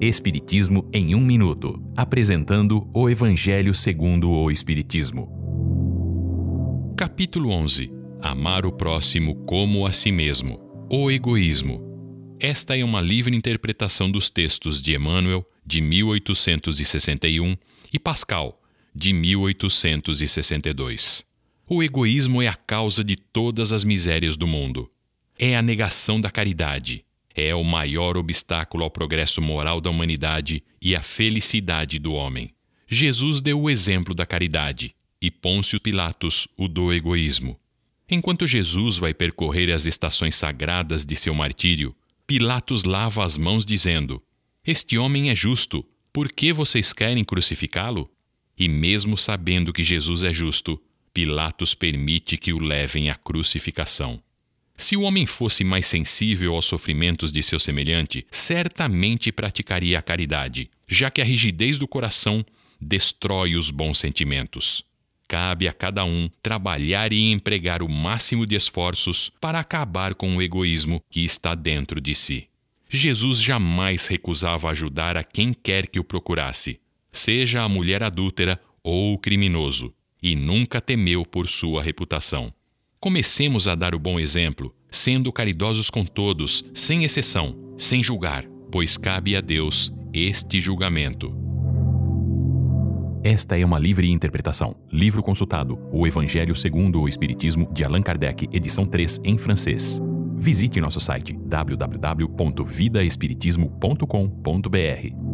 Espiritismo em um minuto, apresentando o Evangelho segundo o Espiritismo. Capítulo 11. Amar o próximo como a si mesmo. O egoísmo. Esta é uma livre interpretação dos textos de Emmanuel, de 1861, e Pascal, de 1862. O egoísmo é a causa de todas as misérias do mundo. É a negação da caridade. É o maior obstáculo ao progresso moral da humanidade e à felicidade do homem. Jesus deu o exemplo da caridade e Pôncio Pilatos o do egoísmo. Enquanto Jesus vai percorrer as estações sagradas de seu martírio, Pilatos lava as mãos dizendo: Este homem é justo, por que vocês querem crucificá-lo? E mesmo sabendo que Jesus é justo, Pilatos permite que o levem à crucificação. Se o homem fosse mais sensível aos sofrimentos de seu semelhante, certamente praticaria a caridade, já que a rigidez do coração destrói os bons sentimentos. Cabe a cada um trabalhar e empregar o máximo de esforços para acabar com o egoísmo que está dentro de si. Jesus jamais recusava ajudar a quem quer que o procurasse, seja a mulher adúltera ou o criminoso, e nunca temeu por sua reputação. Comecemos a dar o bom exemplo, sendo caridosos com todos, sem exceção, sem julgar, pois cabe a Deus este julgamento. Esta é uma livre interpretação. Livro consultado: O Evangelho segundo o Espiritismo, de Allan Kardec, edição 3, em francês. Visite nosso site www.vidaespiritismo.com.br.